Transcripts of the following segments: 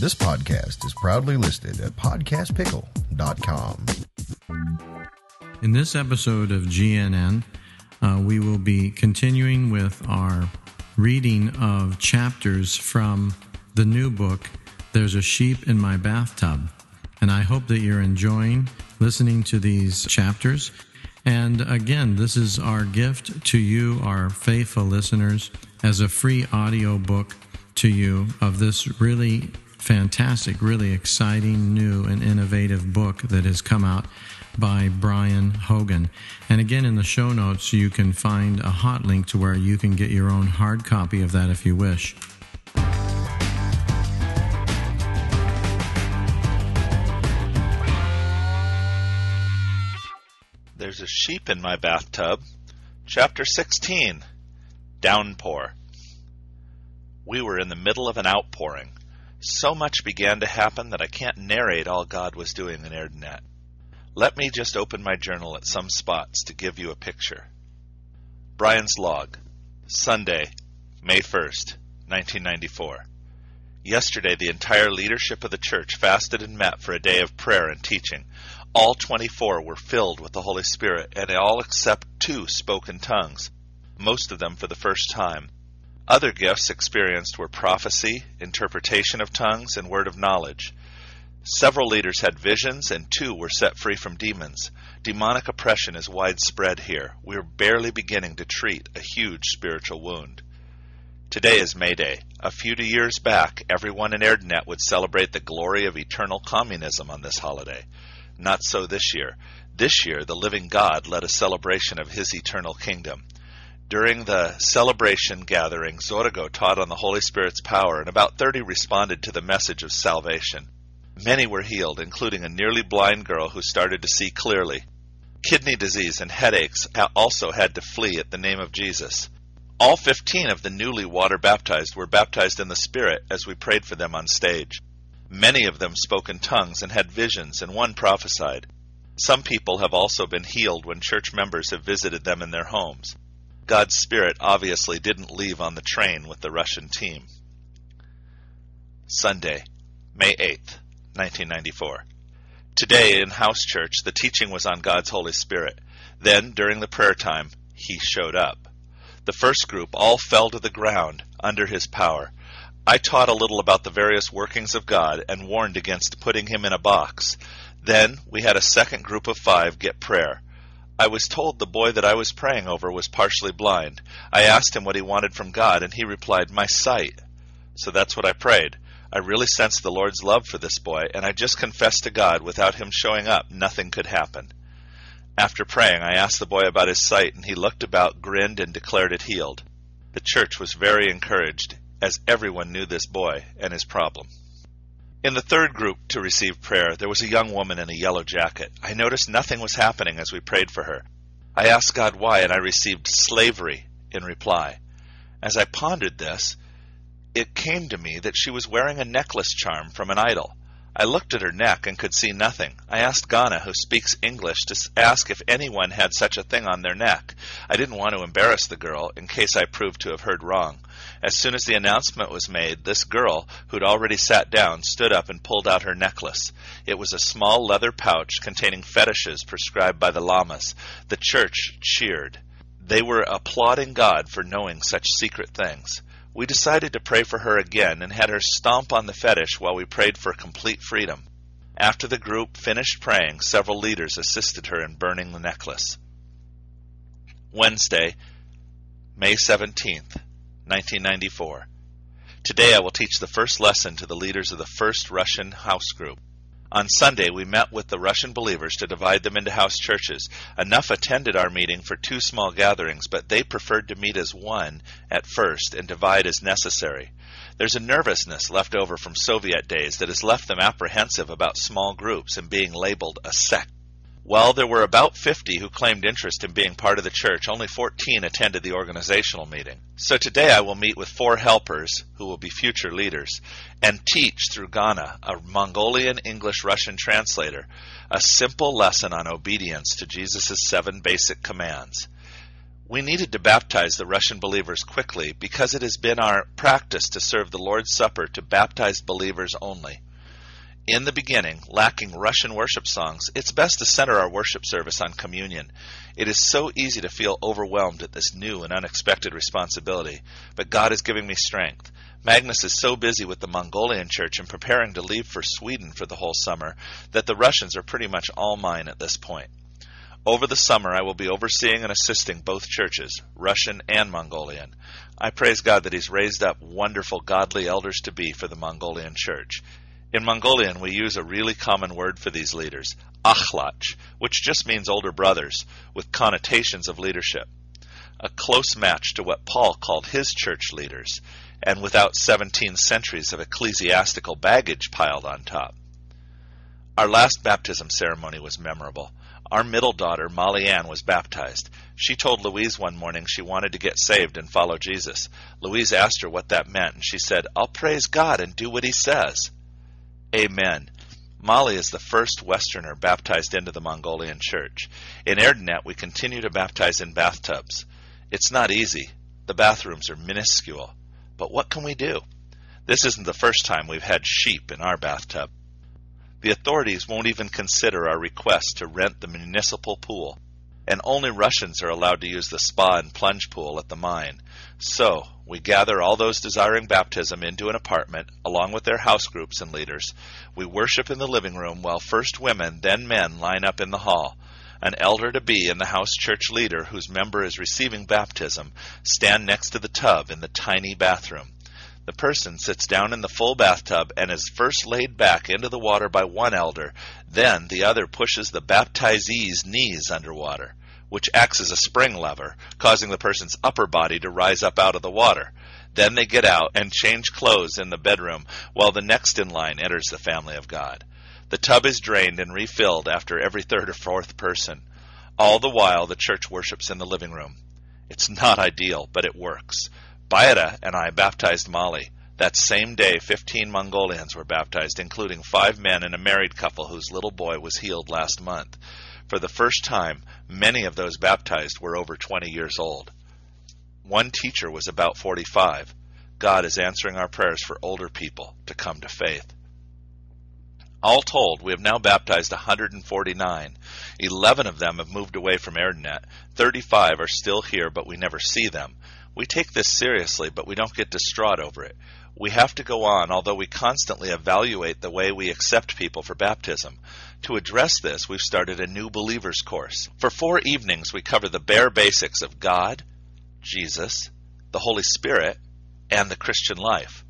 This podcast is proudly listed at podcastpickle.com. In this episode of GNN, uh, we will be continuing with our reading of chapters from the new book, There's a Sheep in My Bathtub. And I hope that you're enjoying listening to these chapters. And again, this is our gift to you, our faithful listeners, as a free audio book to you of this really fantastic, really exciting, new, and innovative book that has come out by Brian Hogan. And again, in the show notes, you can find a hot link to where you can get your own hard copy of that if you wish. There's a sheep in my bathtub. Chapter 16 Downpour. We were in the middle of an outpouring. So much began to happen that I can't narrate all God was doing in Erdenet. Let me just open my journal at some spots to give you a picture. Brian's log. Sunday, May 1st, 1994. Yesterday, the entire leadership of the church fasted and met for a day of prayer and teaching. All 24 were filled with the Holy Spirit, and all except two spoke in tongues, most of them for the first time. Other gifts experienced were prophecy, interpretation of tongues, and word of knowledge. Several leaders had visions, and two were set free from demons. Demonic oppression is widespread here. We are barely beginning to treat a huge spiritual wound. Today is May Day. A few years back, everyone in Erdenet would celebrate the glory of eternal communism on this holiday. Not so this year. This year, the living God led a celebration of his eternal kingdom. During the celebration gathering, Zorgo taught on the Holy Spirit's power, and about 30 responded to the message of salvation. Many were healed, including a nearly blind girl who started to see clearly. Kidney disease and headaches also had to flee at the name of Jesus. All 15 of the newly water baptized were baptized in the Spirit as we prayed for them on stage. Many of them spoke in tongues and had visions, and one prophesied. Some people have also been healed when church members have visited them in their homes. God's Spirit obviously didn't leave on the train with the Russian team. Sunday, May 8th, 1994. Today in house church, the teaching was on God's Holy Spirit. Then, during the prayer time, He showed up. The first group all fell to the ground under His power. I taught a little about the various workings of God and warned against putting Him in a box. Then we had a second group of five get prayer. I was told the boy that I was praying over was partially blind. I asked him what he wanted from God, and he replied, My sight. So that's what I prayed. I really sensed the Lord's love for this boy, and I just confessed to God without him showing up, nothing could happen. After praying, I asked the boy about his sight, and he looked about, grinned, and declared it healed. The church was very encouraged, as everyone knew this boy and his problem. In the third group to receive prayer, there was a young woman in a yellow jacket. I noticed nothing was happening as we prayed for her. I asked God why, and I received slavery in reply. As I pondered this, it came to me that she was wearing a necklace charm from an idol. I looked at her neck and could see nothing. I asked Ghana, who speaks English, to ask if anyone had such a thing on their neck. I didn't want to embarrass the girl in case I proved to have heard wrong. As soon as the announcement was made, this girl, who'd already sat down, stood up and pulled out her necklace. It was a small leather pouch containing fetishes prescribed by the lamas. The church cheered. They were applauding God for knowing such secret things. We decided to pray for her again and had her stomp on the fetish while we prayed for complete freedom. After the group finished praying, several leaders assisted her in burning the necklace. Wednesday, May 17th, 1994. Today I will teach the first lesson to the leaders of the first Russian house group. On Sunday, we met with the Russian believers to divide them into house churches. Enough attended our meeting for two small gatherings, but they preferred to meet as one at first and divide as necessary. There's a nervousness left over from Soviet days that has left them apprehensive about small groups and being labeled a sect. While there were about 50 who claimed interest in being part of the church, only 14 attended the organizational meeting. So today I will meet with four helpers, who will be future leaders, and teach through Ghana, a Mongolian English Russian translator, a simple lesson on obedience to Jesus' seven basic commands. We needed to baptize the Russian believers quickly because it has been our practice to serve the Lord's Supper to baptized believers only in the beginning, lacking Russian worship songs, it's best to center our worship service on communion. It is so easy to feel overwhelmed at this new and unexpected responsibility, but God is giving me strength. Magnus is so busy with the Mongolian church and preparing to leave for Sweden for the whole summer that the Russians are pretty much all mine at this point. Over the summer, I will be overseeing and assisting both churches, Russian and Mongolian. I praise God that He's raised up wonderful, godly elders to be for the Mongolian church. In Mongolian, we use a really common word for these leaders, akhlach, which just means older brothers, with connotations of leadership. A close match to what Paul called his church leaders, and without 17 centuries of ecclesiastical baggage piled on top. Our last baptism ceremony was memorable. Our middle daughter, Molly Ann, was baptized. She told Louise one morning she wanted to get saved and follow Jesus. Louise asked her what that meant, and she said, I'll praise God and do what he says. Amen. Molly is the first Westerner baptized into the Mongolian church. In Erdenet, we continue to baptize in bathtubs. It's not easy. The bathrooms are minuscule. But what can we do? This isn't the first time we've had sheep in our bathtub. The authorities won't even consider our request to rent the municipal pool, and only Russians are allowed to use the spa and plunge pool at the mine. So, we gather all those desiring baptism into an apartment, along with their house groups and leaders. We worship in the living room, while first women, then men line up in the hall. An elder to be and the house church leader, whose member is receiving baptism, stand next to the tub in the tiny bathroom. The person sits down in the full bathtub and is first laid back into the water by one elder, then the other pushes the baptizee's knees underwater which acts as a spring lever, causing the person's upper body to rise up out of the water. Then they get out and change clothes in the bedroom while the next in line enters the family of God. The tub is drained and refilled after every third or fourth person. All the while, the church worships in the living room. It's not ideal, but it works. Bayra and I baptized Molly. That same day, 15 Mongolians were baptized, including five men and a married couple whose little boy was healed last month. For the first time, many of those baptized were over 20 years old. One teacher was about 45. God is answering our prayers for older people to come to faith. All told, we have now baptized 149. 11 of them have moved away from Erdenet. 35 are still here, but we never see them. We take this seriously, but we don't get distraught over it. We have to go on, although we constantly evaluate the way we accept people for baptism. To address this, we've started a new believers course. For four evenings, we cover the bare basics of God, Jesus, the Holy Spirit, and the Christian life.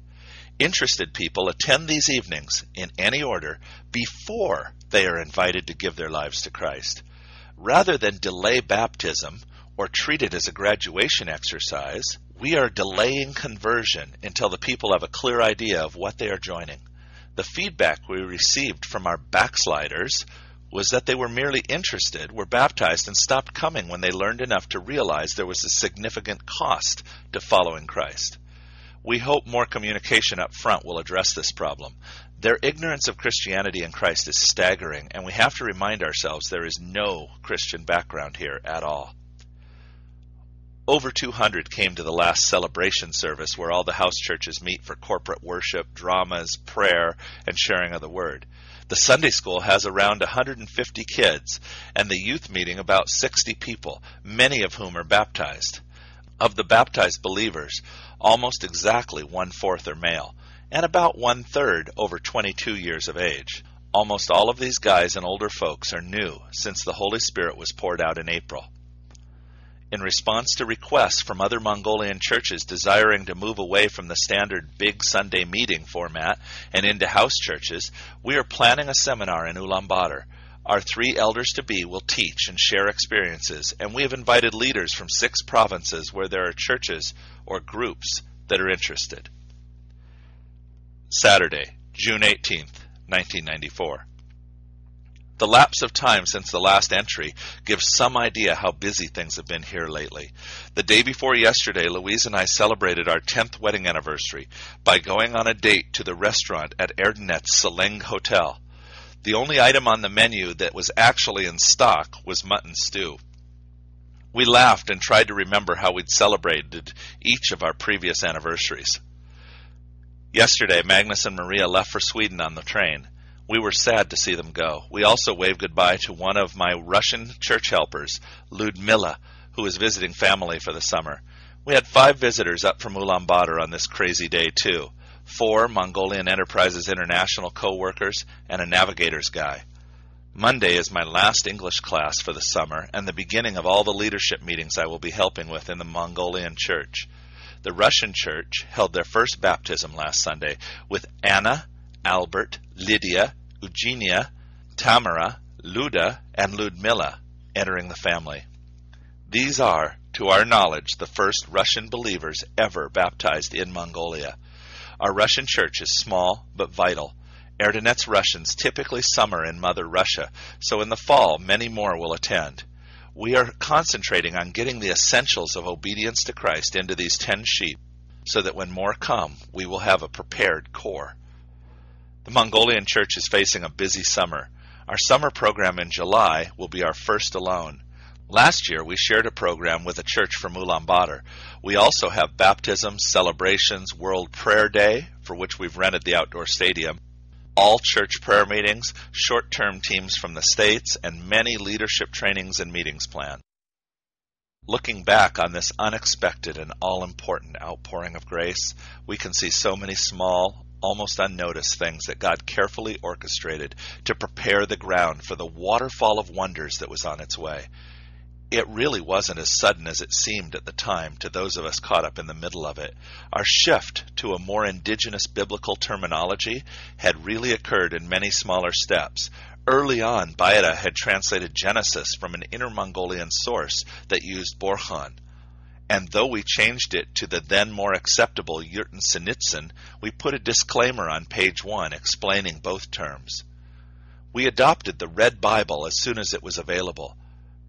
Interested people attend these evenings in any order before they are invited to give their lives to Christ. Rather than delay baptism or treat it as a graduation exercise, we are delaying conversion until the people have a clear idea of what they are joining. The feedback we received from our backsliders was that they were merely interested, were baptized, and stopped coming when they learned enough to realize there was a significant cost to following Christ. We hope more communication up front will address this problem. Their ignorance of Christianity and Christ is staggering, and we have to remind ourselves there is no Christian background here at all. Over 200 came to the last celebration service where all the house churches meet for corporate worship, dramas, prayer, and sharing of the word. The Sunday school has around 150 kids, and the youth meeting about 60 people, many of whom are baptized. Of the baptized believers, almost exactly one fourth are male, and about one third over 22 years of age. Almost all of these guys and older folks are new since the Holy Spirit was poured out in April. In response to requests from other Mongolian churches desiring to move away from the standard big Sunday meeting format and into house churches, we are planning a seminar in Ulaanbaatar. Our three elders to be will teach and share experiences, and we have invited leaders from six provinces where there are churches or groups that are interested. Saturday, June 18th, 1994. The lapse of time since the last entry gives some idea how busy things have been here lately. The day before yesterday, Louise and I celebrated our 10th wedding anniversary by going on a date to the restaurant at Erdenet's Seleng Hotel. The only item on the menu that was actually in stock was mutton stew. We laughed and tried to remember how we'd celebrated each of our previous anniversaries. Yesterday, Magnus and Maria left for Sweden on the train. We were sad to see them go. We also waved goodbye to one of my Russian church helpers, Ludmilla, who was visiting family for the summer. We had five visitors up from Ulaanbaatar on this crazy day, too. Four Mongolian Enterprises International co-workers and a navigator's guy. Monday is my last English class for the summer and the beginning of all the leadership meetings I will be helping with in the Mongolian church. The Russian church held their first baptism last Sunday with Anna, Albert, Lydia, Eugenia, Tamara, Luda, and Ludmilla entering the family. These are, to our knowledge, the first Russian believers ever baptized in Mongolia. Our Russian church is small but vital. Erdenet's Russians typically summer in Mother Russia, so in the fall many more will attend. We are concentrating on getting the essentials of obedience to Christ into these ten sheep, so that when more come, we will have a prepared core. The Mongolian church is facing a busy summer. Our summer program in July will be our first alone. Last year, we shared a program with a church from Ulaanbaatar. We also have baptisms, celebrations, World Prayer Day, for which we've rented the outdoor stadium, all church prayer meetings, short term teams from the States, and many leadership trainings and meetings planned. Looking back on this unexpected and all important outpouring of grace, we can see so many small, almost unnoticed things that God carefully orchestrated to prepare the ground for the waterfall of wonders that was on its way. It really wasn't as sudden as it seemed at the time to those of us caught up in the middle of it. Our shift to a more indigenous biblical terminology had really occurred in many smaller steps. Early on, Bayeda had translated Genesis from an Inner Mongolian source that used Borkhan and though we changed it to the then more acceptable Jurten Sinitsyn, we put a disclaimer on page one explaining both terms. We adopted the Red Bible as soon as it was available.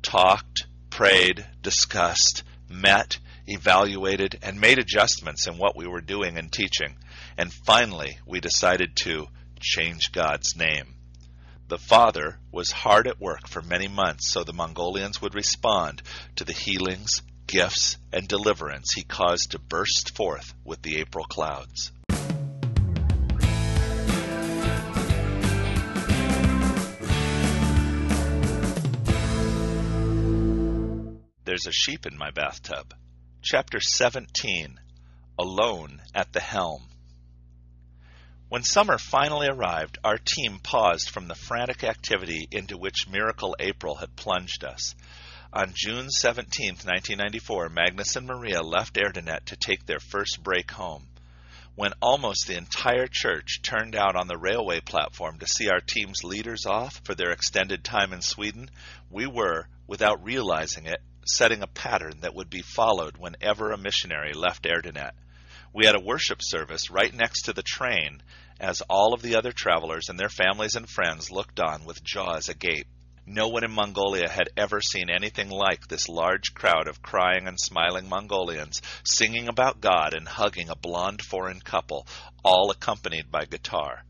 Talked, prayed, discussed, met, evaluated, and made adjustments in what we were doing and teaching. And finally, we decided to change God's name. The Father was hard at work for many months so the Mongolians would respond to the healings, gifts, and deliverance he caused to burst forth with the April clouds. There's a sheep in my bathtub. Chapter 17 Alone at the Helm. When summer finally arrived, our team paused from the frantic activity into which Miracle April had plunged us. On June 17, 1994, Magnus and Maria left Erdenet to take their first break home. When almost the entire church turned out on the railway platform to see our team's leaders off for their extended time in Sweden, we were, without realizing it, setting a pattern that would be followed whenever a missionary left Erdenet. We had a worship service right next to the train as all of the other travelers and their families and friends looked on with jaws agape. No one in Mongolia had ever seen anything like this large crowd of crying and smiling Mongolians singing about God and hugging a blond foreign couple, all accompanied by guitar.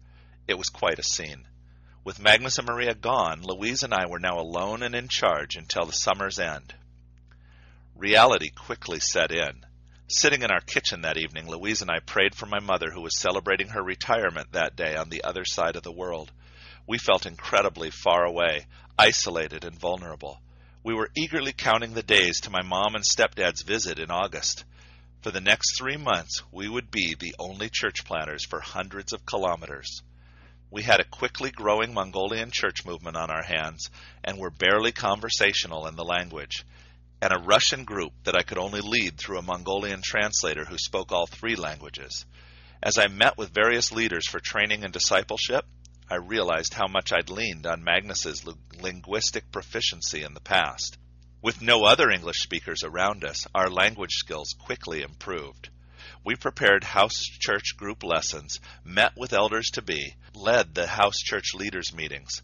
It was quite a scene. With Magnus and Maria gone, Louise and I were now alone and in charge until the summer's end. Reality quickly set in. Sitting in our kitchen that evening, Louise and I prayed for my mother who was celebrating her retirement that day on the other side of the world. We felt incredibly far away, isolated and vulnerable. We were eagerly counting the days to my mom and stepdad's visit in August. For the next three months, we would be the only church planters for hundreds of kilometers. We had a quickly growing Mongolian church movement on our hands and were barely conversational in the language, and a Russian group that I could only lead through a Mongolian translator who spoke all three languages. As I met with various leaders for training and discipleship, I realized how much I'd leaned on Magnus's linguistic proficiency in the past. With no other English speakers around us, our language skills quickly improved. We prepared house church group lessons, met with elders to be, led the house church leaders meetings,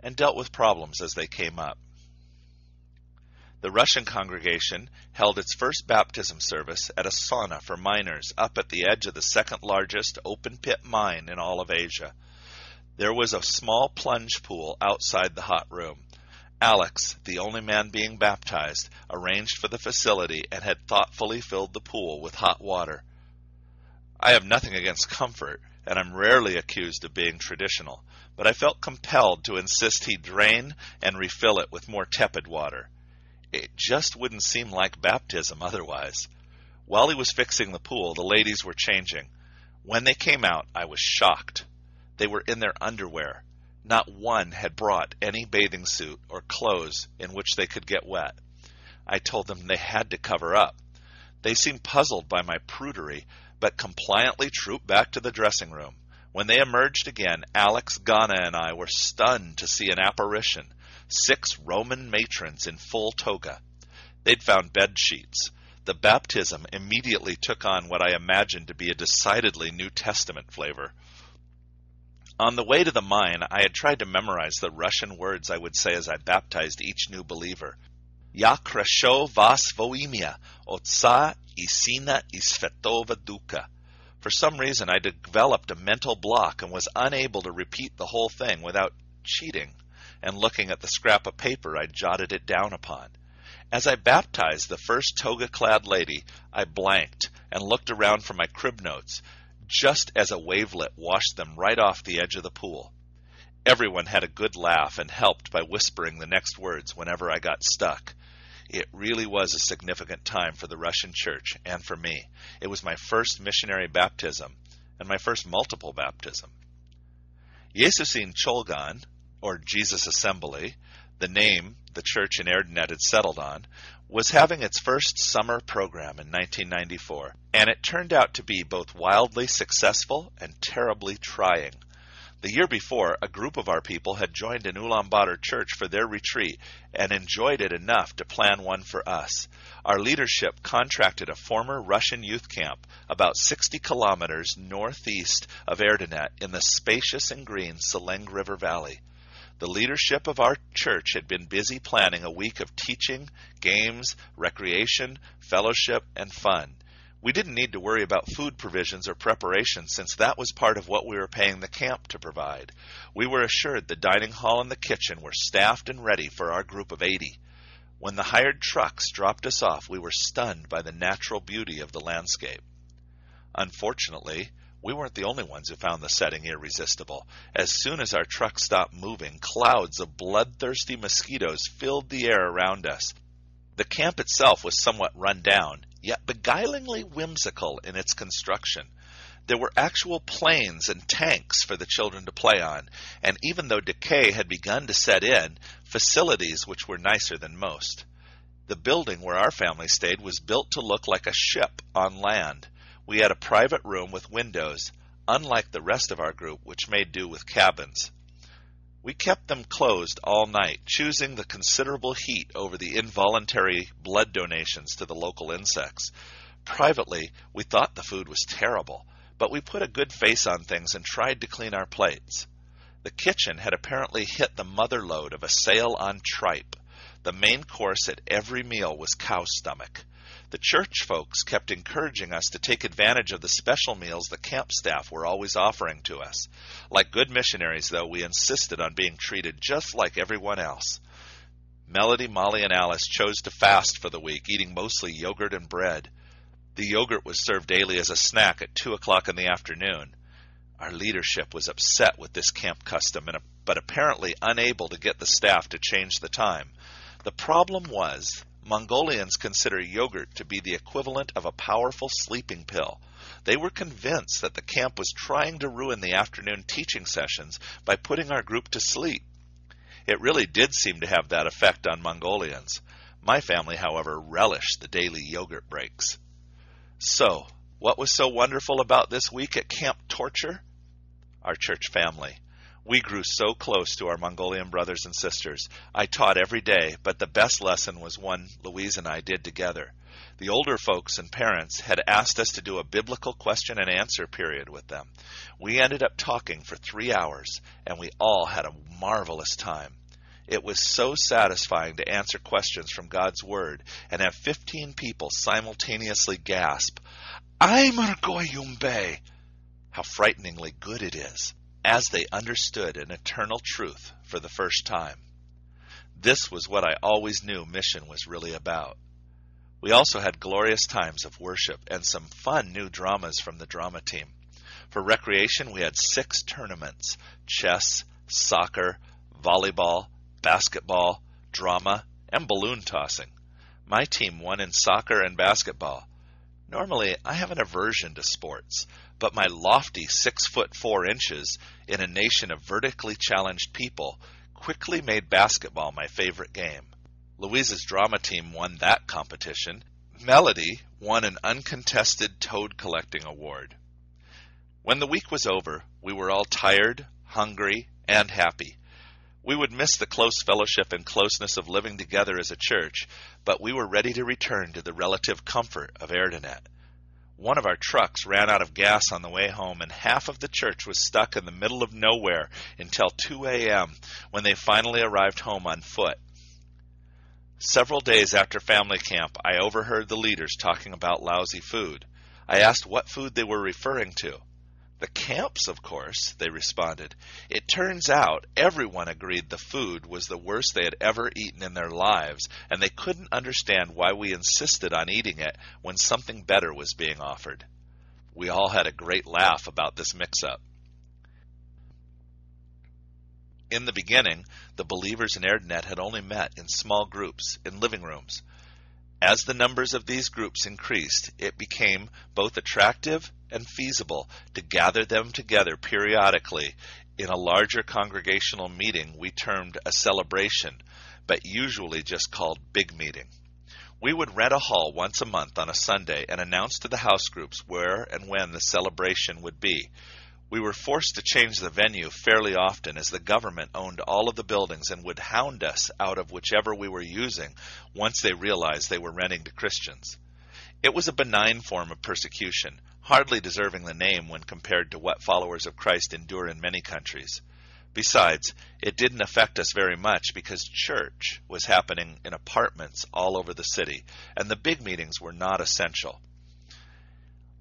and dealt with problems as they came up. The Russian congregation held its first baptism service at a sauna for miners up at the edge of the second largest open pit mine in all of Asia. There was a small plunge pool outside the hot room. Alex, the only man being baptized, arranged for the facility and had thoughtfully filled the pool with hot water. I have nothing against comfort, and I'm rarely accused of being traditional, but I felt compelled to insist he drain and refill it with more tepid water. It just wouldn't seem like baptism otherwise. While he was fixing the pool, the ladies were changing. When they came out, I was shocked. They were in their underwear. Not one had brought any bathing suit or clothes in which they could get wet. I told them they had to cover up. They seemed puzzled by my prudery, but compliantly trooped back to the dressing room. When they emerged again, Alex, Ghana, and I were stunned to see an apparition six Roman matrons in full toga. They'd found bed sheets. The baptism immediately took on what I imagined to be a decidedly New Testament flavor. On the way to the mine, I had tried to memorize the Russian words I would say as I baptized each new believer. Ya kresho vas voimia, otsa Isina Isvetova Duka. For some reason, I developed a mental block and was unable to repeat the whole thing without cheating and looking at the scrap of paper I jotted it down upon. As I baptized the first toga clad lady, I blanked and looked around for my crib notes, just as a wavelet washed them right off the edge of the pool. Everyone had a good laugh and helped by whispering the next words whenever I got stuck. It really was a significant time for the Russian church and for me. It was my first missionary baptism and my first multiple baptism. Yesusin Cholgan, or Jesus Assembly, the name the church in Erdenet had settled on, was having its first summer program in 1994, and it turned out to be both wildly successful and terribly trying. The year before, a group of our people had joined an Ulaanbaatar church for their retreat and enjoyed it enough to plan one for us. Our leadership contracted a former Russian youth camp about 60 kilometers northeast of Erdenet in the spacious and green Seleng River Valley. The leadership of our church had been busy planning a week of teaching, games, recreation, fellowship, and fun. We didn't need to worry about food provisions or preparation since that was part of what we were paying the camp to provide. We were assured the dining hall and the kitchen were staffed and ready for our group of 80. When the hired trucks dropped us off, we were stunned by the natural beauty of the landscape. Unfortunately, we weren't the only ones who found the setting irresistible. As soon as our truck stopped moving, clouds of bloodthirsty mosquitoes filled the air around us. The camp itself was somewhat run down, yet beguilingly whimsical in its construction. There were actual planes and tanks for the children to play on, and even though decay had begun to set in, facilities which were nicer than most. The building where our family stayed was built to look like a ship on land. We had a private room with windows, unlike the rest of our group, which made do with cabins. We kept them closed all night, choosing the considerable heat over the involuntary blood donations to the local insects. Privately, we thought the food was terrible, but we put a good face on things and tried to clean our plates. The kitchen had apparently hit the mother lode of a sale on tripe. The main course at every meal was cow stomach. The church folks kept encouraging us to take advantage of the special meals the camp staff were always offering to us. Like good missionaries, though, we insisted on being treated just like everyone else. Melody, Molly, and Alice chose to fast for the week, eating mostly yogurt and bread. The yogurt was served daily as a snack at 2 o'clock in the afternoon. Our leadership was upset with this camp custom, but apparently unable to get the staff to change the time. The problem was Mongolians consider yogurt to be the equivalent of a powerful sleeping pill. They were convinced that the camp was trying to ruin the afternoon teaching sessions by putting our group to sleep. It really did seem to have that effect on Mongolians. My family, however, relished the daily yogurt breaks. So, what was so wonderful about this week at Camp Torture? Our church family. We grew so close to our Mongolian brothers and sisters. I taught every day, but the best lesson was one Louise and I did together. The older folks and parents had asked us to do a biblical question and answer period with them. We ended up talking for three hours, and we all had a marvelous time. It was so satisfying to answer questions from God's Word and have 15 people simultaneously gasp, I'm Yumbe! How frighteningly good it is as they understood an eternal truth for the first time. This was what I always knew mission was really about. We also had glorious times of worship and some fun new dramas from the drama team. For recreation, we had six tournaments chess, soccer, volleyball, basketball, drama, and balloon tossing. My team won in soccer and basketball. Normally, I have an aversion to sports, but my lofty six foot four inches in a nation of vertically challenged people quickly made basketball my favorite game. Louise's drama team won that competition. Melody won an uncontested toad collecting award. When the week was over, we were all tired, hungry, and happy. We would miss the close fellowship and closeness of living together as a church, but we were ready to return to the relative comfort of Erdenet. One of our trucks ran out of gas on the way home, and half of the church was stuck in the middle of nowhere until 2 a.m. when they finally arrived home on foot. Several days after family camp, I overheard the leaders talking about lousy food. I asked what food they were referring to. The camps, of course, they responded. It turns out everyone agreed the food was the worst they had ever eaten in their lives, and they couldn't understand why we insisted on eating it when something better was being offered. We all had a great laugh about this mix up. In the beginning, the believers in Erdenet had only met in small groups in living rooms. As the numbers of these groups increased, it became both attractive and feasible to gather them together periodically in a larger congregational meeting we termed a celebration, but usually just called Big Meeting. We would rent a hall once a month on a Sunday and announce to the house groups where and when the celebration would be. We were forced to change the venue fairly often as the government owned all of the buildings and would hound us out of whichever we were using once they realized they were renting to Christians. It was a benign form of persecution, hardly deserving the name when compared to what followers of Christ endure in many countries. Besides, it didn't affect us very much because church was happening in apartments all over the city, and the big meetings were not essential.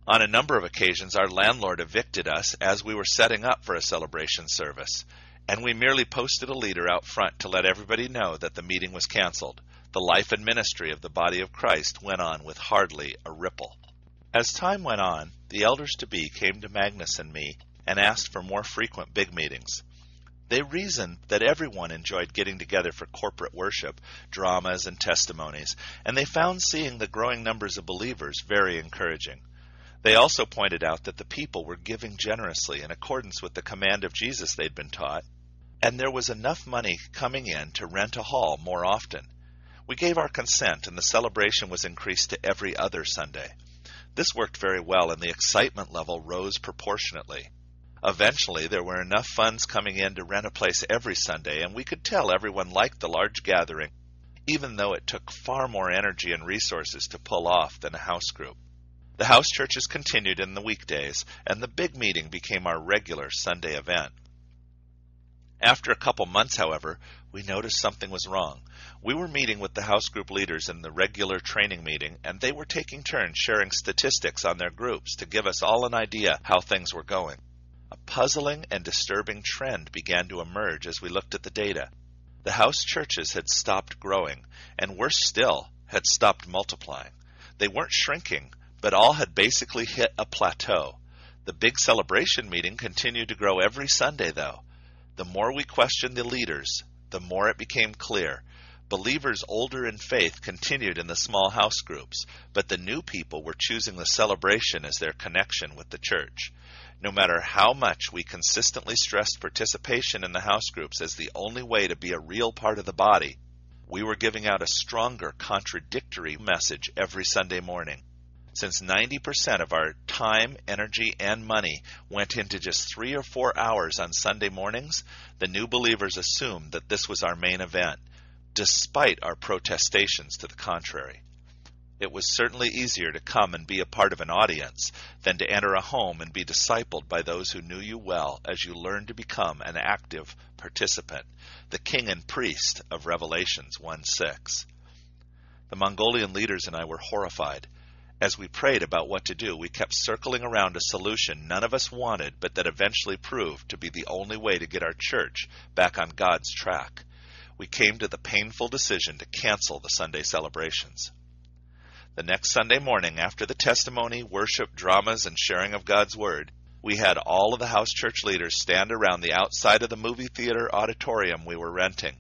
On a number of occasions, our landlord evicted us as we were setting up for a celebration service, and we merely posted a leader out front to let everybody know that the meeting was canceled. The life and ministry of the body of Christ went on with hardly a ripple. As time went on, the elders to be came to Magnus and me and asked for more frequent big meetings. They reasoned that everyone enjoyed getting together for corporate worship, dramas, and testimonies, and they found seeing the growing numbers of believers very encouraging. They also pointed out that the people were giving generously in accordance with the command of Jesus they'd been taught, and there was enough money coming in to rent a hall more often. We gave our consent, and the celebration was increased to every other Sunday. This worked very well, and the excitement level rose proportionately. Eventually, there were enough funds coming in to rent a place every Sunday, and we could tell everyone liked the large gathering, even though it took far more energy and resources to pull off than a house group. The house churches continued in the weekdays, and the big meeting became our regular Sunday event. After a couple months, however, we noticed something was wrong. We were meeting with the house group leaders in the regular training meeting, and they were taking turns sharing statistics on their groups to give us all an idea how things were going. A puzzling and disturbing trend began to emerge as we looked at the data. The house churches had stopped growing, and worse still, had stopped multiplying. They weren't shrinking, but all had basically hit a plateau. The big celebration meeting continued to grow every Sunday, though. The more we questioned the leaders, the more it became clear Believers older in faith continued in the small house groups, but the new people were choosing the celebration as their connection with the church. No matter how much we consistently stressed participation in the house groups as the only way to be a real part of the body, we were giving out a stronger contradictory message every Sunday morning. Since 90% of our time, energy, and money went into just three or four hours on Sunday mornings, the new believers assumed that this was our main event, despite our protestations to the contrary. It was certainly easier to come and be a part of an audience than to enter a home and be discipled by those who knew you well as you learned to become an active participant, the king and priest of Revelations 1 6. The Mongolian leaders and I were horrified. As we prayed about what to do, we kept circling around a solution none of us wanted, but that eventually proved to be the only way to get our church back on God's track. We came to the painful decision to cancel the Sunday celebrations. The next Sunday morning, after the testimony, worship, dramas, and sharing of God's Word, we had all of the house church leaders stand around the outside of the movie theater auditorium we were renting.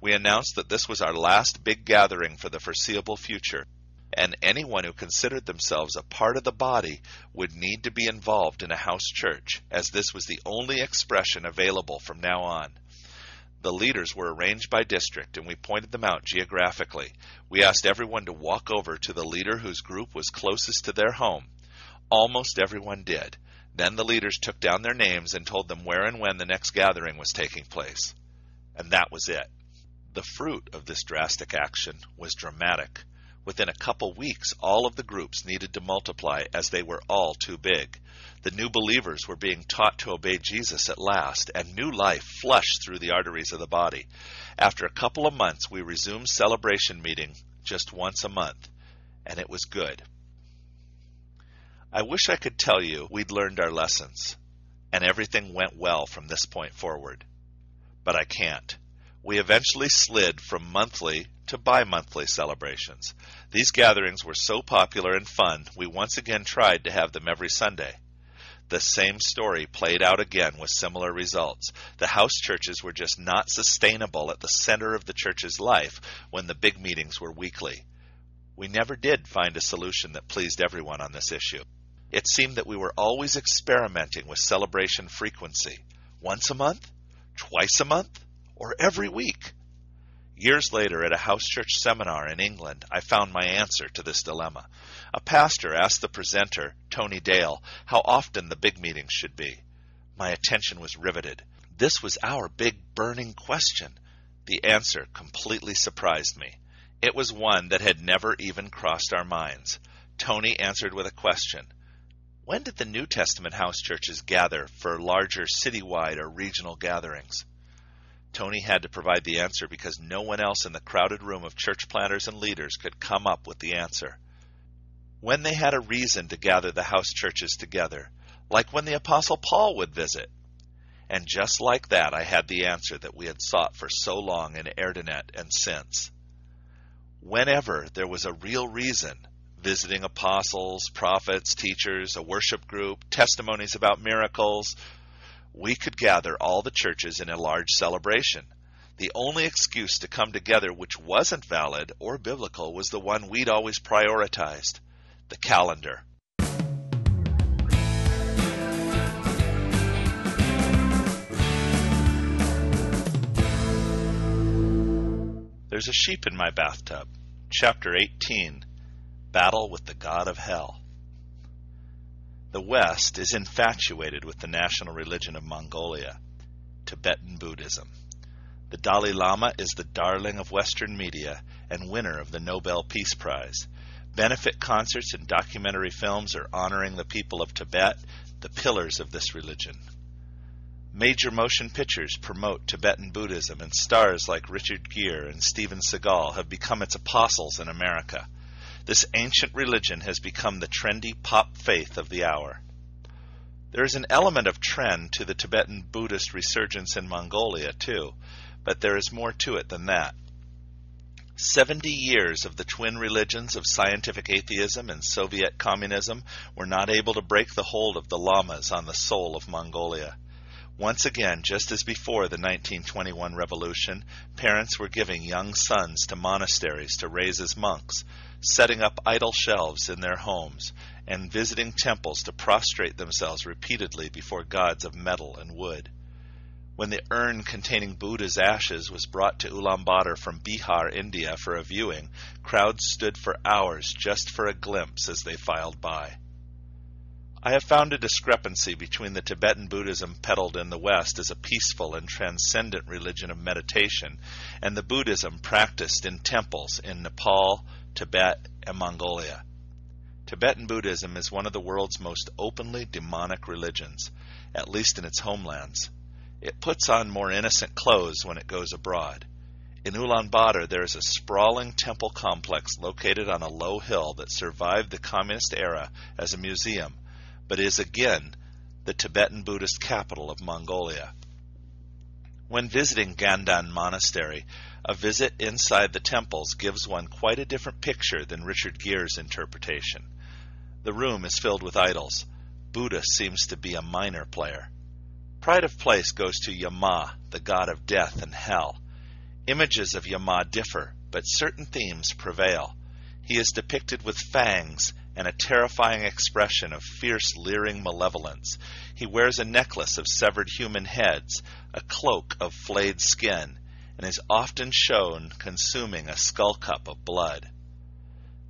We announced that this was our last big gathering for the foreseeable future, and anyone who considered themselves a part of the body would need to be involved in a house church, as this was the only expression available from now on. The leaders were arranged by district, and we pointed them out geographically. We asked everyone to walk over to the leader whose group was closest to their home. Almost everyone did. Then the leaders took down their names and told them where and when the next gathering was taking place. And that was it. The fruit of this drastic action was dramatic. Within a couple weeks, all of the groups needed to multiply as they were all too big. The new believers were being taught to obey Jesus at last, and new life flushed through the arteries of the body. After a couple of months, we resumed celebration meeting just once a month, and it was good. I wish I could tell you we'd learned our lessons, and everything went well from this point forward. But I can't. We eventually slid from monthly to bi monthly celebrations. These gatherings were so popular and fun, we once again tried to have them every Sunday. The same story played out again with similar results. The house churches were just not sustainable at the center of the church's life when the big meetings were weekly. We never did find a solution that pleased everyone on this issue. It seemed that we were always experimenting with celebration frequency. Once a month? Twice a month? Or every week? Years later, at a house church seminar in England, I found my answer to this dilemma. A pastor asked the presenter, Tony Dale, how often the big meetings should be. My attention was riveted. This was our big burning question. The answer completely surprised me. It was one that had never even crossed our minds. Tony answered with a question. When did the New Testament house churches gather for larger citywide or regional gatherings? Tony had to provide the answer because no one else in the crowded room of church planters and leaders could come up with the answer. When they had a reason to gather the house churches together, like when the Apostle Paul would visit. And just like that, I had the answer that we had sought for so long in Erdenet and since. Whenever there was a real reason, visiting apostles, prophets, teachers, a worship group, testimonies about miracles, we could gather all the churches in a large celebration. The only excuse to come together which wasn't valid or biblical was the one we'd always prioritized the calendar. There's a sheep in my bathtub. Chapter 18 Battle with the God of Hell. The West is infatuated with the national religion of Mongolia, Tibetan Buddhism. The Dalai Lama is the darling of Western media and winner of the Nobel Peace Prize. Benefit concerts and documentary films are honoring the people of Tibet, the pillars of this religion. Major motion pictures promote Tibetan Buddhism, and stars like Richard Gere and Steven Seagal have become its apostles in America. This ancient religion has become the trendy pop faith of the hour. There is an element of trend to the Tibetan Buddhist resurgence in Mongolia, too, but there is more to it than that. Seventy years of the twin religions of scientific atheism and Soviet communism were not able to break the hold of the lamas on the soul of Mongolia. Once again, just as before the 1921 revolution, parents were giving young sons to monasteries to raise as monks, setting up idol shelves in their homes, and visiting temples to prostrate themselves repeatedly before gods of metal and wood. When the urn containing Buddha's ashes was brought to Ulaanbaatar from Bihar, India for a viewing, crowds stood for hours just for a glimpse as they filed by. I have found a discrepancy between the Tibetan Buddhism peddled in the West as a peaceful and transcendent religion of meditation and the Buddhism practiced in temples in Nepal, Tibet, and Mongolia. Tibetan Buddhism is one of the world's most openly demonic religions, at least in its homelands. It puts on more innocent clothes when it goes abroad. In Ulaanbaatar, there is a sprawling temple complex located on a low hill that survived the communist era as a museum but is again the Tibetan Buddhist capital of Mongolia. When visiting Gandan Monastery, a visit inside the temples gives one quite a different picture than Richard Gere's interpretation. The room is filled with idols. Buddha seems to be a minor player. Pride of place goes to Yama, the god of death and hell. Images of Yama differ, but certain themes prevail. He is depicted with fangs and a terrifying expression of fierce, leering malevolence. He wears a necklace of severed human heads, a cloak of flayed skin, and is often shown consuming a skull cup of blood.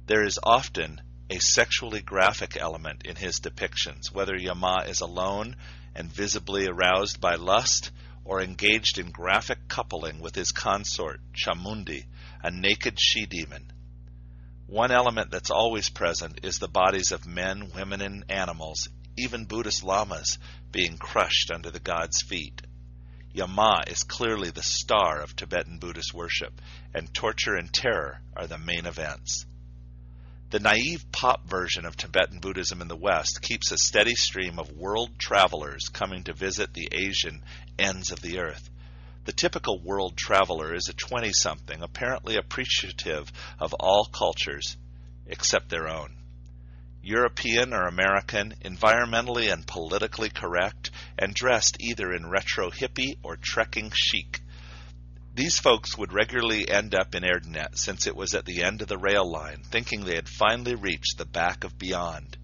There is often a sexually graphic element in his depictions, whether Yama is alone and visibly aroused by lust, or engaged in graphic coupling with his consort, Chamundi, a naked she demon. One element that's always present is the bodies of men, women, and animals, even Buddhist lamas, being crushed under the god's feet. Yama is clearly the star of Tibetan Buddhist worship, and torture and terror are the main events. The naive pop version of Tibetan Buddhism in the West keeps a steady stream of world travelers coming to visit the Asian ends of the earth. The typical world traveler is a 20 something, apparently appreciative of all cultures except their own. European or American, environmentally and politically correct, and dressed either in retro hippie or trekking chic. These folks would regularly end up in Erdenet since it was at the end of the rail line, thinking they had finally reached the back of beyond.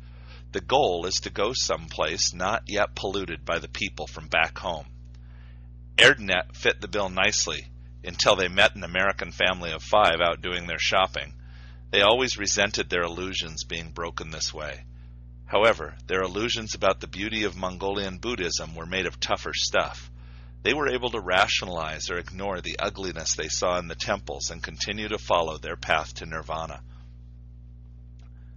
The goal is to go someplace not yet polluted by the people from back home. Erdenet fit the bill nicely until they met an American family of five out doing their shopping. They always resented their illusions being broken this way. However, their illusions about the beauty of Mongolian Buddhism were made of tougher stuff. They were able to rationalize or ignore the ugliness they saw in the temples and continue to follow their path to nirvana.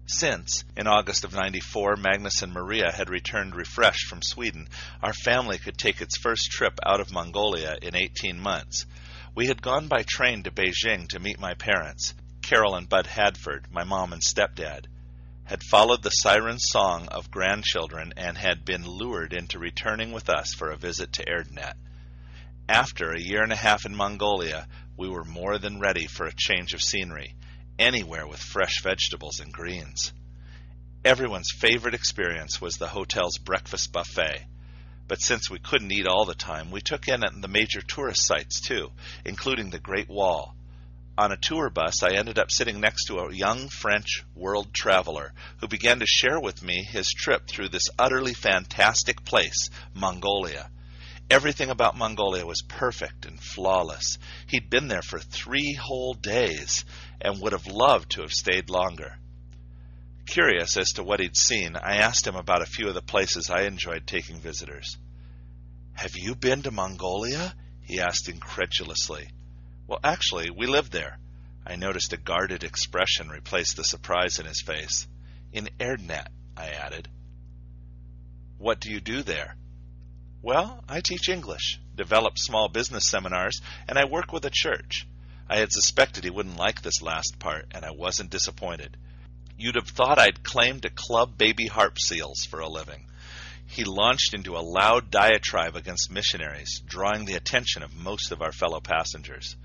Since, in August of 94, Magnus and Maria had returned refreshed from Sweden, our family could take its first trip out of Mongolia in 18 months. We had gone by train to Beijing to meet my parents, Carol and Bud Hadford, my mom and stepdad, had followed the siren song of grandchildren and had been lured into returning with us for a visit to Erdenet. After a year and a half in Mongolia, we were more than ready for a change of scenery anywhere with fresh vegetables and greens. Everyone's favorite experience was the hotel's breakfast buffet. But since we couldn't eat all the time, we took in the major tourist sites too, including the Great Wall. On a tour bus, I ended up sitting next to a young French world traveler who began to share with me his trip through this utterly fantastic place, Mongolia. Everything about Mongolia was perfect and flawless. He'd been there for three whole days and would have loved to have stayed longer. Curious as to what he'd seen, I asked him about a few of the places I enjoyed taking visitors. Have you been to Mongolia? he asked incredulously. Well, actually, we lived there. I noticed a guarded expression replace the surprise in his face. In Erdenet, I added. What do you do there? Well, I teach English, develop small business seminars, and I work with a church. I had suspected he wouldn't like this last part, and I wasn't disappointed. You'd have thought I'd claimed to club baby harp seals for a living. He launched into a loud diatribe against missionaries, drawing the attention of most of our fellow passengers.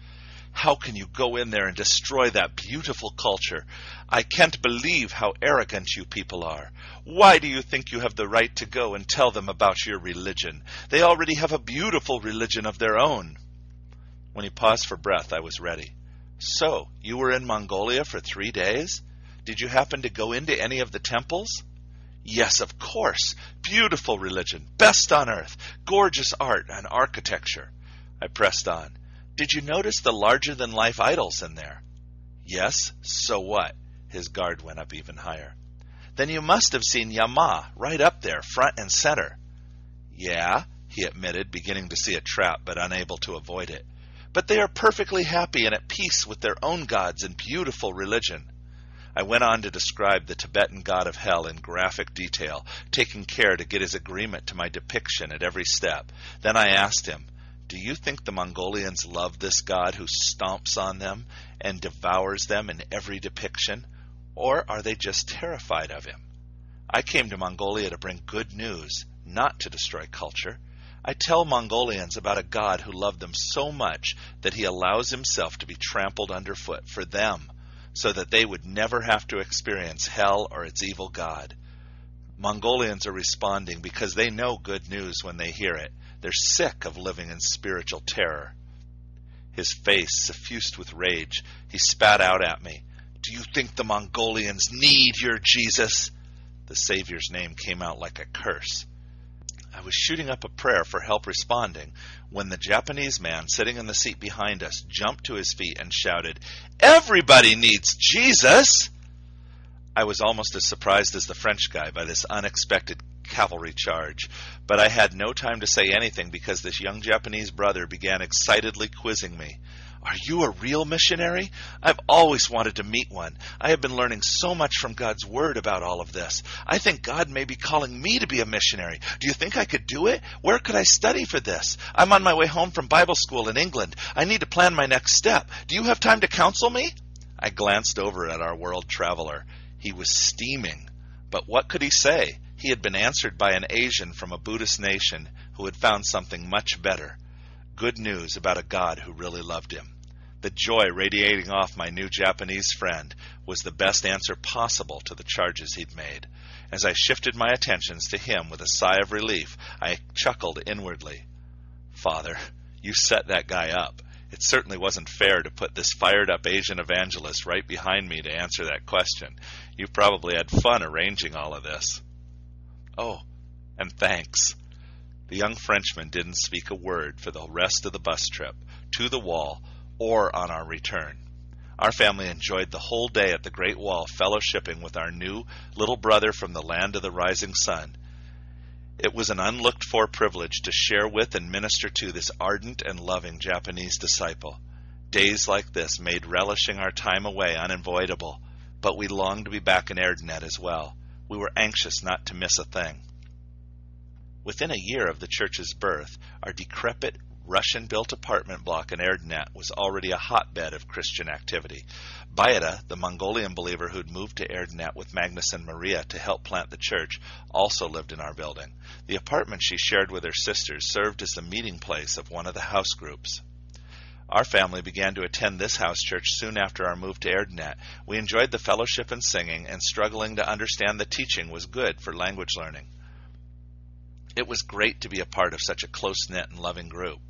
How can you go in there and destroy that beautiful culture? I can't believe how arrogant you people are. Why do you think you have the right to go and tell them about your religion? They already have a beautiful religion of their own. When he paused for breath, I was ready. So, you were in Mongolia for three days? Did you happen to go into any of the temples? Yes, of course. Beautiful religion, best on earth, gorgeous art and architecture. I pressed on. Did you notice the larger than life idols in there? Yes, so what? His guard went up even higher. Then you must have seen Yama right up there, front and center. Yeah, he admitted, beginning to see a trap but unable to avoid it. But they are perfectly happy and at peace with their own gods and beautiful religion. I went on to describe the Tibetan god of hell in graphic detail, taking care to get his agreement to my depiction at every step. Then I asked him, do you think the Mongolians love this God who stomps on them and devours them in every depiction? Or are they just terrified of him? I came to Mongolia to bring good news, not to destroy culture. I tell Mongolians about a God who loved them so much that he allows himself to be trampled underfoot for them, so that they would never have to experience hell or its evil God. Mongolians are responding because they know good news when they hear it. They're sick of living in spiritual terror. His face suffused with rage, he spat out at me. Do you think the Mongolians need your Jesus? The Savior's name came out like a curse. I was shooting up a prayer for help responding when the Japanese man sitting in the seat behind us jumped to his feet and shouted, Everybody needs Jesus! I was almost as surprised as the French guy by this unexpected cavalry charge, but I had no time to say anything because this young Japanese brother began excitedly quizzing me. Are you a real missionary? I've always wanted to meet one. I have been learning so much from God's Word about all of this. I think God may be calling me to be a missionary. Do you think I could do it? Where could I study for this? I'm on my way home from Bible school in England. I need to plan my next step. Do you have time to counsel me? I glanced over at our world traveler. He was steaming. But what could he say? He had been answered by an Asian from a Buddhist nation who had found something much better good news about a God who really loved him. The joy radiating off my new Japanese friend was the best answer possible to the charges he'd made. As I shifted my attentions to him with a sigh of relief, I chuckled inwardly. Father, you set that guy up. It certainly wasn't fair to put this fired up Asian evangelist right behind me to answer that question. You probably had fun arranging all of this. Oh, and thanks. The young Frenchman didn't speak a word for the rest of the bus trip, to the wall, or on our return. Our family enjoyed the whole day at the Great Wall fellowshipping with our new little brother from the land of the rising sun. It was an unlooked for privilege to share with and minister to this ardent and loving Japanese disciple. Days like this made relishing our time away unavoidable, but we longed to be back in Erdenet as well. We were anxious not to miss a thing. Within a year of the church's birth, our decrepit Russian built apartment block in Erdenet was already a hotbed of Christian activity. Bayada, the Mongolian believer who'd moved to Erdenet with Magnus and Maria to help plant the church, also lived in our building. The apartment she shared with her sisters served as the meeting place of one of the house groups. Our family began to attend this house church soon after our move to Erdenet. We enjoyed the fellowship and singing, and struggling to understand the teaching was good for language learning. It was great to be a part of such a close knit and loving group.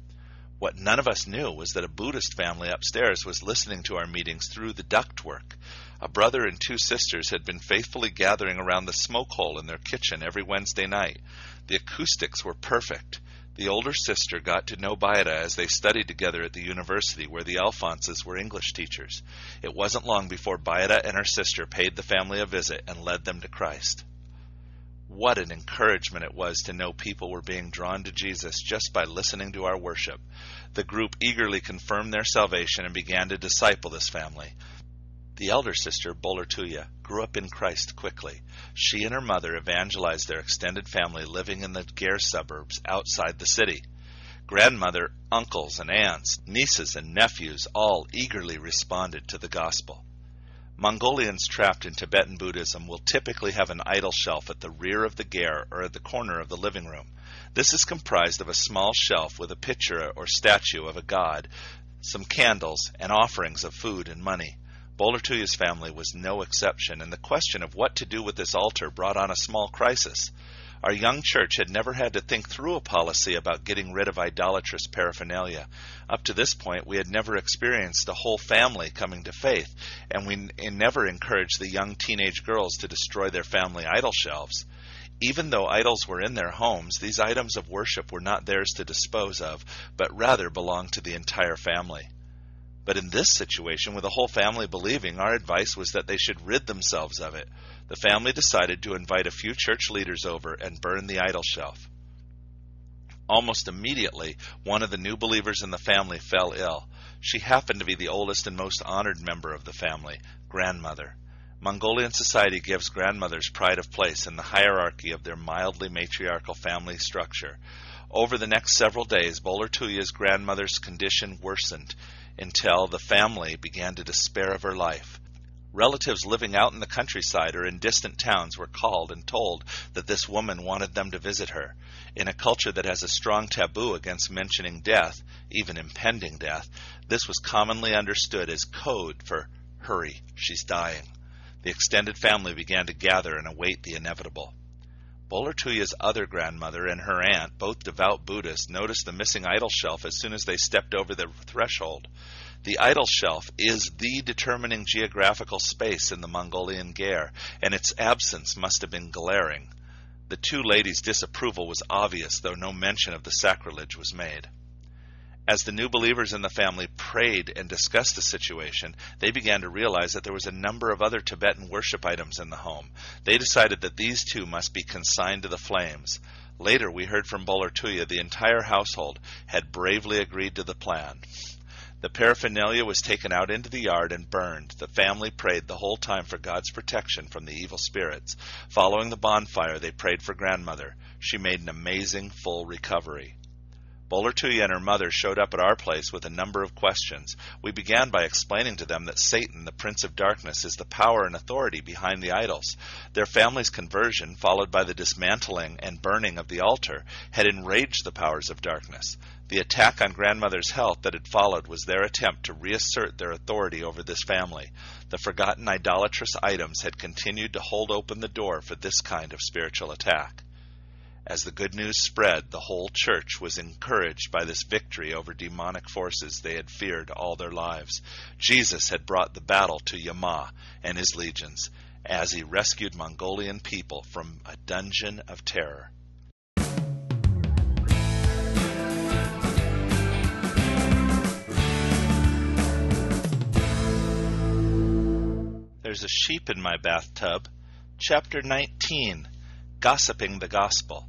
What none of us knew was that a Buddhist family upstairs was listening to our meetings through the ductwork. A brother and two sisters had been faithfully gathering around the smoke hole in their kitchen every Wednesday night. The acoustics were perfect. The older sister got to know Bayada as they studied together at the university where the Alphonses were English teachers. It wasn't long before Bayada and her sister paid the family a visit and led them to Christ. What an encouragement it was to know people were being drawn to Jesus just by listening to our worship. The group eagerly confirmed their salvation and began to disciple this family. The elder sister, Bolertuya, grew up in Christ quickly. She and her mother evangelized their extended family living in the ger suburbs outside the city. Grandmother, uncles, and aunts, nieces, and nephews all eagerly responded to the gospel. Mongolians trapped in Tibetan Buddhism will typically have an idol shelf at the rear of the ger or at the corner of the living room. This is comprised of a small shelf with a picture or statue of a god some candles, and offerings of food and money. Bolertuya's family was no exception, and the question of what to do with this altar brought on a small crisis. Our young church had never had to think through a policy about getting rid of idolatrous paraphernalia. Up to this point, we had never experienced a whole family coming to faith, and we never encouraged the young teenage girls to destroy their family idol shelves. Even though idols were in their homes, these items of worship were not theirs to dispose of, but rather belonged to the entire family. But in this situation, with the whole family believing, our advice was that they should rid themselves of it. The family decided to invite a few church leaders over and burn the idol shelf. Almost immediately, one of the new believers in the family fell ill. She happened to be the oldest and most honored member of the family, grandmother. Mongolian society gives grandmothers pride of place in the hierarchy of their mildly matriarchal family structure. Over the next several days, Bolertuya's grandmother's condition worsened until the family began to despair of her life. Relatives living out in the countryside or in distant towns were called and told that this woman wanted them to visit her. In a culture that has a strong taboo against mentioning death, even impending death, this was commonly understood as code for hurry, she's dying. The extended family began to gather and await the inevitable. Bolertuya's other grandmother and her aunt, both devout Buddhists, noticed the missing idol shelf as soon as they stepped over the threshold. The idol shelf is the determining geographical space in the Mongolian ger, and its absence must have been glaring. The two ladies' disapproval was obvious, though no mention of the sacrilege was made. As the new believers in the family prayed and discussed the situation, they began to realize that there was a number of other Tibetan worship items in the home. They decided that these too must be consigned to the flames. Later, we heard from Bolertuya the entire household had bravely agreed to the plan. The paraphernalia was taken out into the yard and burned. The family prayed the whole time for God's protection from the evil spirits. Following the bonfire, they prayed for grandmother. She made an amazing full recovery. Bolertuya and her mother showed up at our place with a number of questions. We began by explaining to them that Satan, the prince of darkness, is the power and authority behind the idols. Their family's conversion, followed by the dismantling and burning of the altar, had enraged the powers of darkness. The attack on grandmother's health that had followed was their attempt to reassert their authority over this family. The forgotten idolatrous items had continued to hold open the door for this kind of spiritual attack. As the good news spread, the whole church was encouraged by this victory over demonic forces they had feared all their lives. Jesus had brought the battle to Yama and his legions as he rescued Mongolian people from a dungeon of terror. There's a sheep in my bathtub. Chapter 19 Gossiping the Gospel.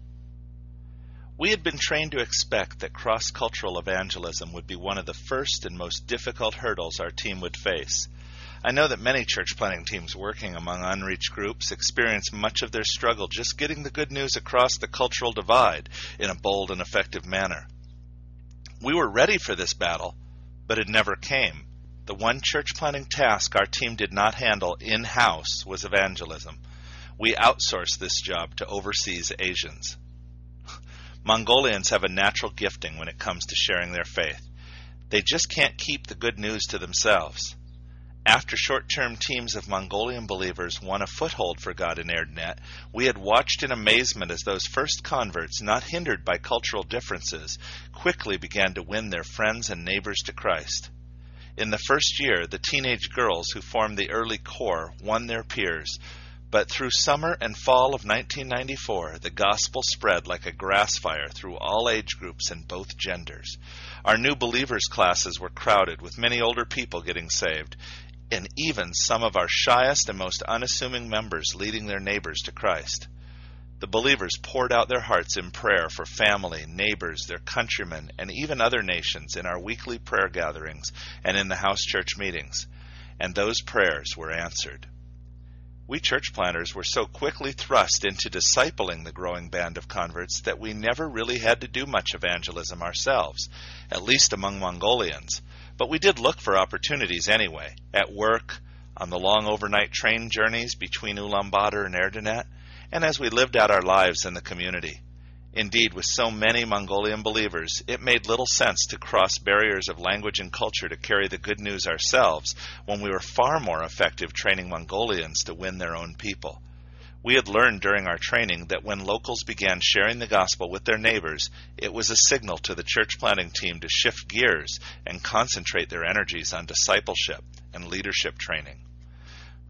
We had been trained to expect that cross cultural evangelism would be one of the first and most difficult hurdles our team would face. I know that many church planting teams working among unreached groups experience much of their struggle just getting the good news across the cultural divide in a bold and effective manner. We were ready for this battle, but it never came. The one church planting task our team did not handle in house was evangelism. We outsourced this job to overseas Asians. Mongolians have a natural gifting when it comes to sharing their faith. They just can't keep the good news to themselves. After short term teams of Mongolian believers won a foothold for God in Erdenet, we had watched in amazement as those first converts, not hindered by cultural differences, quickly began to win their friends and neighbors to Christ. In the first year, the teenage girls who formed the early core won their peers, but through summer and fall of 1994, the gospel spread like a grass fire through all age groups and both genders. Our new believers classes were crowded with many older people getting saved, and even some of our shyest and most unassuming members leading their neighbors to Christ. The believers poured out their hearts in prayer for family, neighbors, their countrymen, and even other nations in our weekly prayer gatherings and in the house church meetings, and those prayers were answered. We church planters were so quickly thrust into discipling the growing band of converts that we never really had to do much evangelism ourselves, at least among Mongolians. But we did look for opportunities anyway, at work, on the long overnight train journeys between Ulaanbaatar and Erdenet, and as we lived out our lives in the community. Indeed, with so many Mongolian believers, it made little sense to cross barriers of language and culture to carry the good news ourselves when we were far more effective training Mongolians to win their own people. We had learned during our training that when locals began sharing the gospel with their neighbors, it was a signal to the church planting team to shift gears and concentrate their energies on discipleship and leadership training.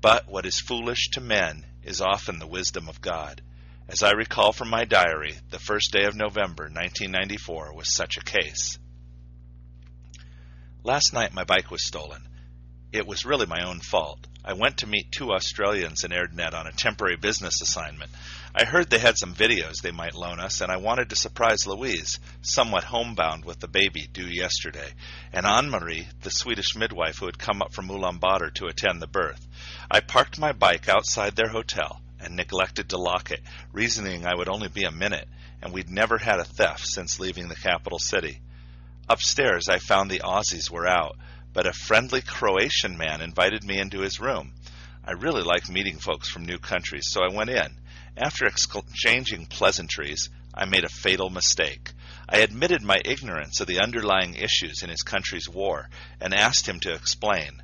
But what is foolish to men is often the wisdom of God. As I recall from my diary, the first day of November 1994 was such a case. Last night my bike was stolen. It was really my own fault. I went to meet two Australians in Erdenet on a temporary business assignment. I heard they had some videos they might loan us, and I wanted to surprise Louise, somewhat homebound with the baby due yesterday, and Anne Marie, the Swedish midwife who had come up from Ulaanbaatar to attend the birth. I parked my bike outside their hotel and neglected to lock it, reasoning I would only be a minute, and we'd never had a theft since leaving the capital city. Upstairs, I found the Aussies were out, but a friendly Croatian man invited me into his room. I really like meeting folks from new countries, so I went in. After exchanging pleasantries, I made a fatal mistake. I admitted my ignorance of the underlying issues in his country's war and asked him to explain.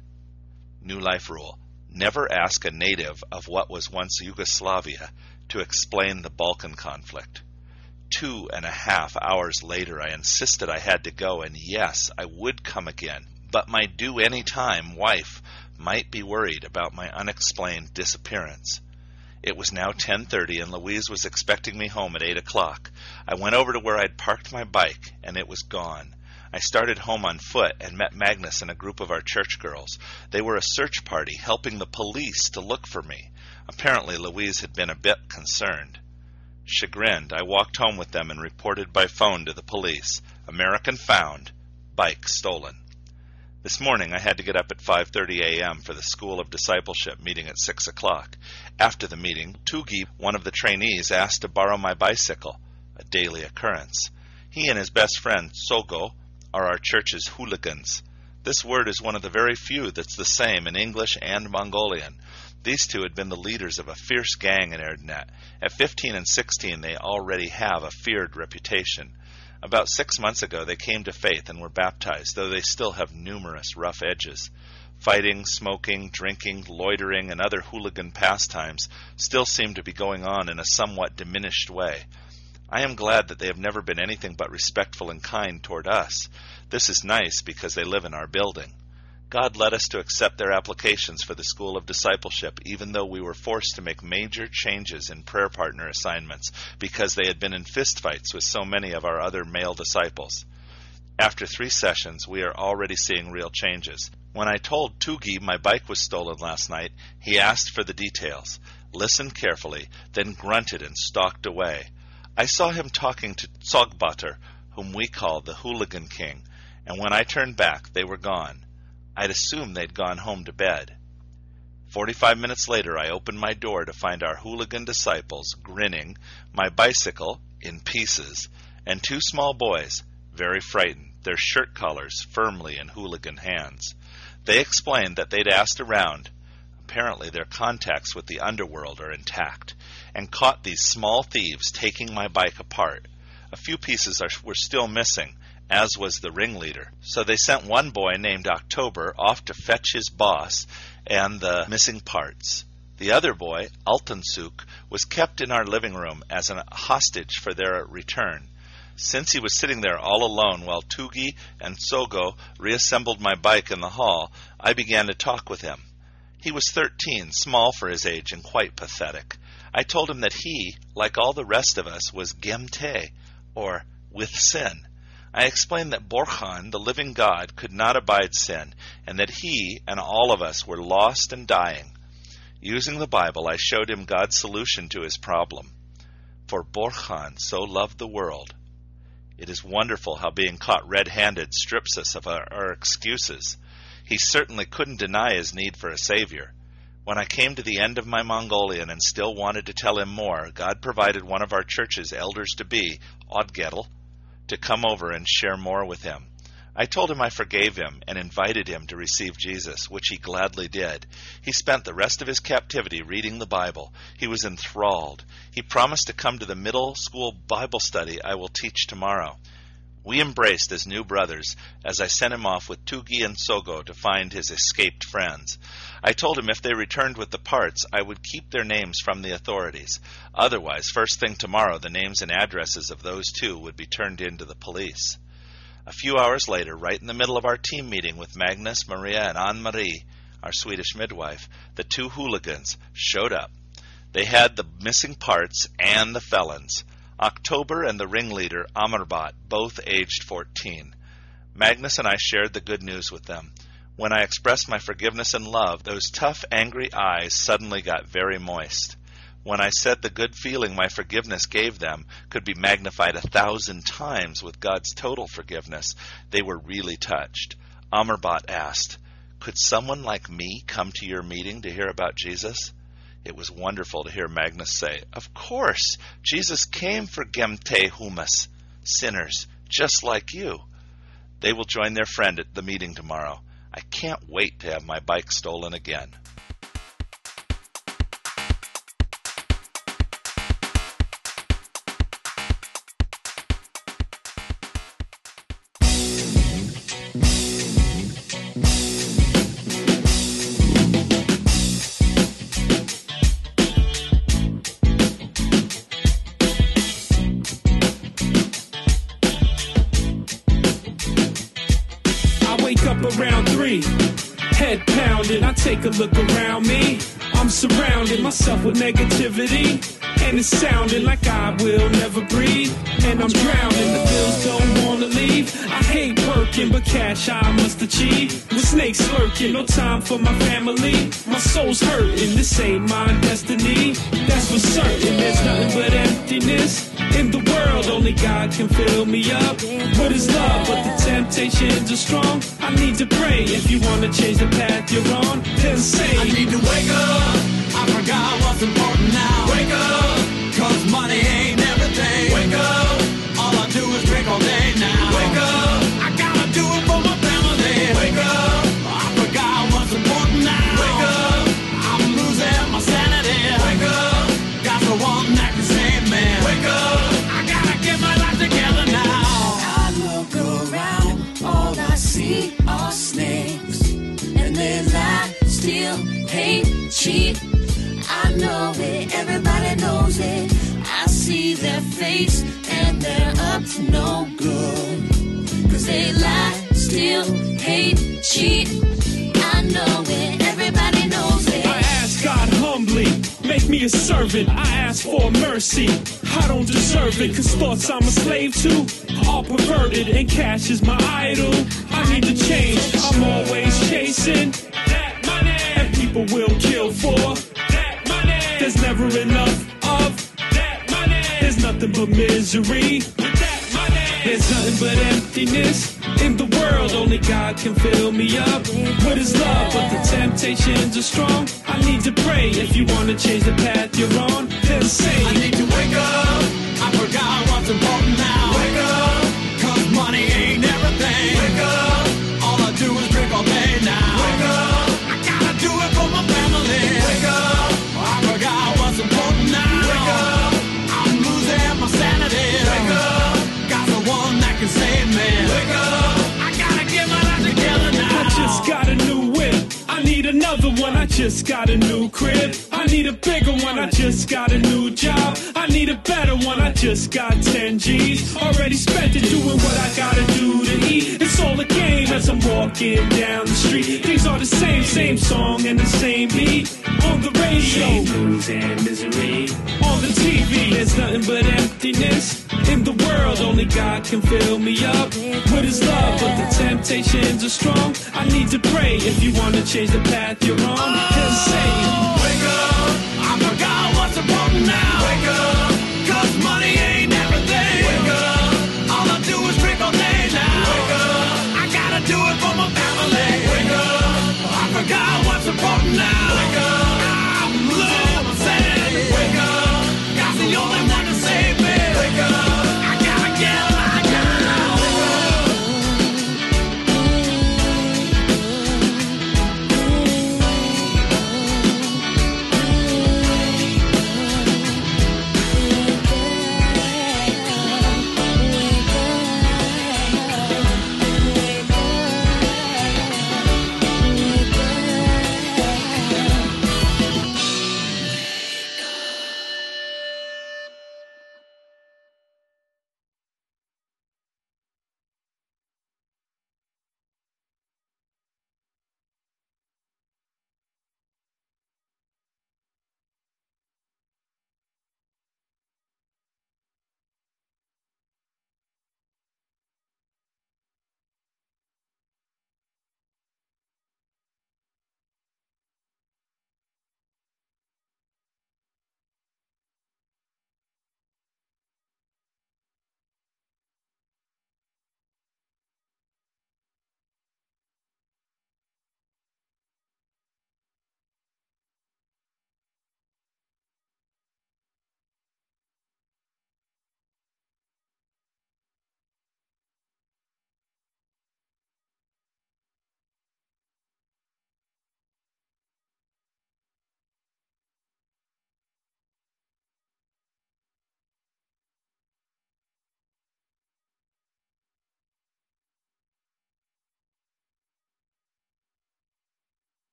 New Life Rule Never ask a native of what was once Yugoslavia to explain the Balkan conflict. Two and a half hours later, I insisted I had to go, and yes, I would come again, but my due any time wife might be worried about my unexplained disappearance. It was now 10:30 and Louise was expecting me home at 8 o'clock. I went over to where I'd parked my bike and it was gone. I started home on foot and met Magnus and a group of our church girls. They were a search party helping the police to look for me. Apparently, Louise had been a bit concerned. Chagrined, I walked home with them and reported by phone to the police. American found, bike stolen. This morning I had to get up at 5:30 a.m. for the School of Discipleship meeting at 6 o'clock. After the meeting, Tugi, one of the trainees, asked to borrow my bicycle, a daily occurrence. He and his best friend, Sogo, are our church's hooligans. This word is one of the very few that's the same in English and Mongolian. These two had been the leaders of a fierce gang in Erdenet. At 15 and 16, they already have a feared reputation. About six months ago, they came to faith and were baptized, though they still have numerous rough edges. Fighting, smoking, drinking, loitering, and other hooligan pastimes still seem to be going on in a somewhat diminished way. I am glad that they have never been anything but respectful and kind toward us. This is nice because they live in our building. God led us to accept their applications for the School of Discipleship, even though we were forced to make major changes in prayer partner assignments because they had been in fistfights with so many of our other male disciples. After three sessions, we are already seeing real changes. When I told Tugi my bike was stolen last night, he asked for the details, listened carefully, then grunted and stalked away. I saw him talking to Tsogbatar, whom we call the Hooligan King, and when I turned back, they were gone. I'd assumed they'd gone home to bed. Forty five minutes later, I opened my door to find our hooligan disciples grinning, my bicycle in pieces, and two small boys, very frightened, their shirt collars firmly in hooligan hands. They explained that they'd asked around. Apparently, their contacts with the underworld are intact and caught these small thieves taking my bike apart. A few pieces are, were still missing, as was the ringleader. So they sent one boy named October off to fetch his boss and the missing parts. The other boy, Altansuk, was kept in our living room as a hostage for their return. Since he was sitting there all alone while Tugi and Sogo reassembled my bike in the hall, I began to talk with him. He was thirteen, small for his age, and quite pathetic. I told him that he, like all the rest of us, was gemte, or with sin. I explained that Borkhan, the living God, could not abide sin, and that he and all of us were lost and dying. Using the Bible, I showed him God's solution to his problem. For Borkhan so loved the world. It is wonderful how being caught red handed strips us of our, our excuses. He certainly couldn't deny his need for a Savior. When I came to the end of my Mongolian and still wanted to tell him more, God provided one of our church's elders to be, Odgetl, to come over and share more with him. I told him I forgave him and invited him to receive Jesus, which he gladly did. He spent the rest of his captivity reading the Bible. He was enthralled. He promised to come to the middle school Bible study I will teach tomorrow. We embraced as new brothers as I sent him off with Tugi and Sogo to find his escaped friends. I told him if they returned with the parts, I would keep their names from the authorities. Otherwise, first thing tomorrow, the names and addresses of those two would be turned in to the police. A few hours later, right in the middle of our team meeting with Magnus, Maria, and Anne Marie, our Swedish midwife, the two hooligans showed up. They had the missing parts and the felons. October and the ringleader, Amerbot, both aged 14. Magnus and I shared the good news with them. When I expressed my forgiveness and love, those tough, angry eyes suddenly got very moist. When I said the good feeling my forgiveness gave them could be magnified a thousand times with God's total forgiveness, they were really touched. Amerbot asked, Could someone like me come to your meeting to hear about Jesus? It was wonderful to hear Magnus say, Of course, Jesus came for Gemte Humus, sinners just like you. They will join their friend at the meeting tomorrow. I can't wait to have my bike stolen again. Sounding like I will never breathe. And I'm drowning. The bills don't wanna leave. I hate working, but cash I must achieve. With snakes lurking, no time for my family. My soul's hurting. This ain't my destiny. That's for certain. There's nothing but emptiness. In the world, only God can fill me up. What is love? But the temptations are strong. I need to pray if you wanna change the path you're on. Then say, I need to wake up. I forgot what's important and they're up to no good. Cause they lie, steal, hate, cheat. I know it, everybody knows it. I ask God humbly, make me a servant. I ask for mercy. I don't deserve it, cause thoughts I'm a slave to are perverted, and cash is my idol. I need to change, I'm always chasing that money, and people will kill for that money. There's never enough nothing but misery. There's nothing but emptiness in the world. Only God can fill me up. with His love? But the temptations are strong. I need to pray if you wanna change the path you're on. Then say, I need to wake up. I forgot what's important now. Just got a new crib. I need a bigger one. I just got a new job. I need a better one. I just got 10 G's. Already spent it doing what I gotta do to eat. It's all a game as I'm walking down the street. Things are the same, same song and the same beat. On the radio, news and misery the TV, there's nothing but emptiness. In the world, only God can fill me up with his love, but the temptations are strong. I need to pray if you want to change the path you're on. He'll say, Wake up, I forgot what's important now. Wake up, cause money ain't everything. Wake up, all I do is drink all day now. Wake up, I gotta do it for my family. Wake up, I forgot what's important now. Wake up.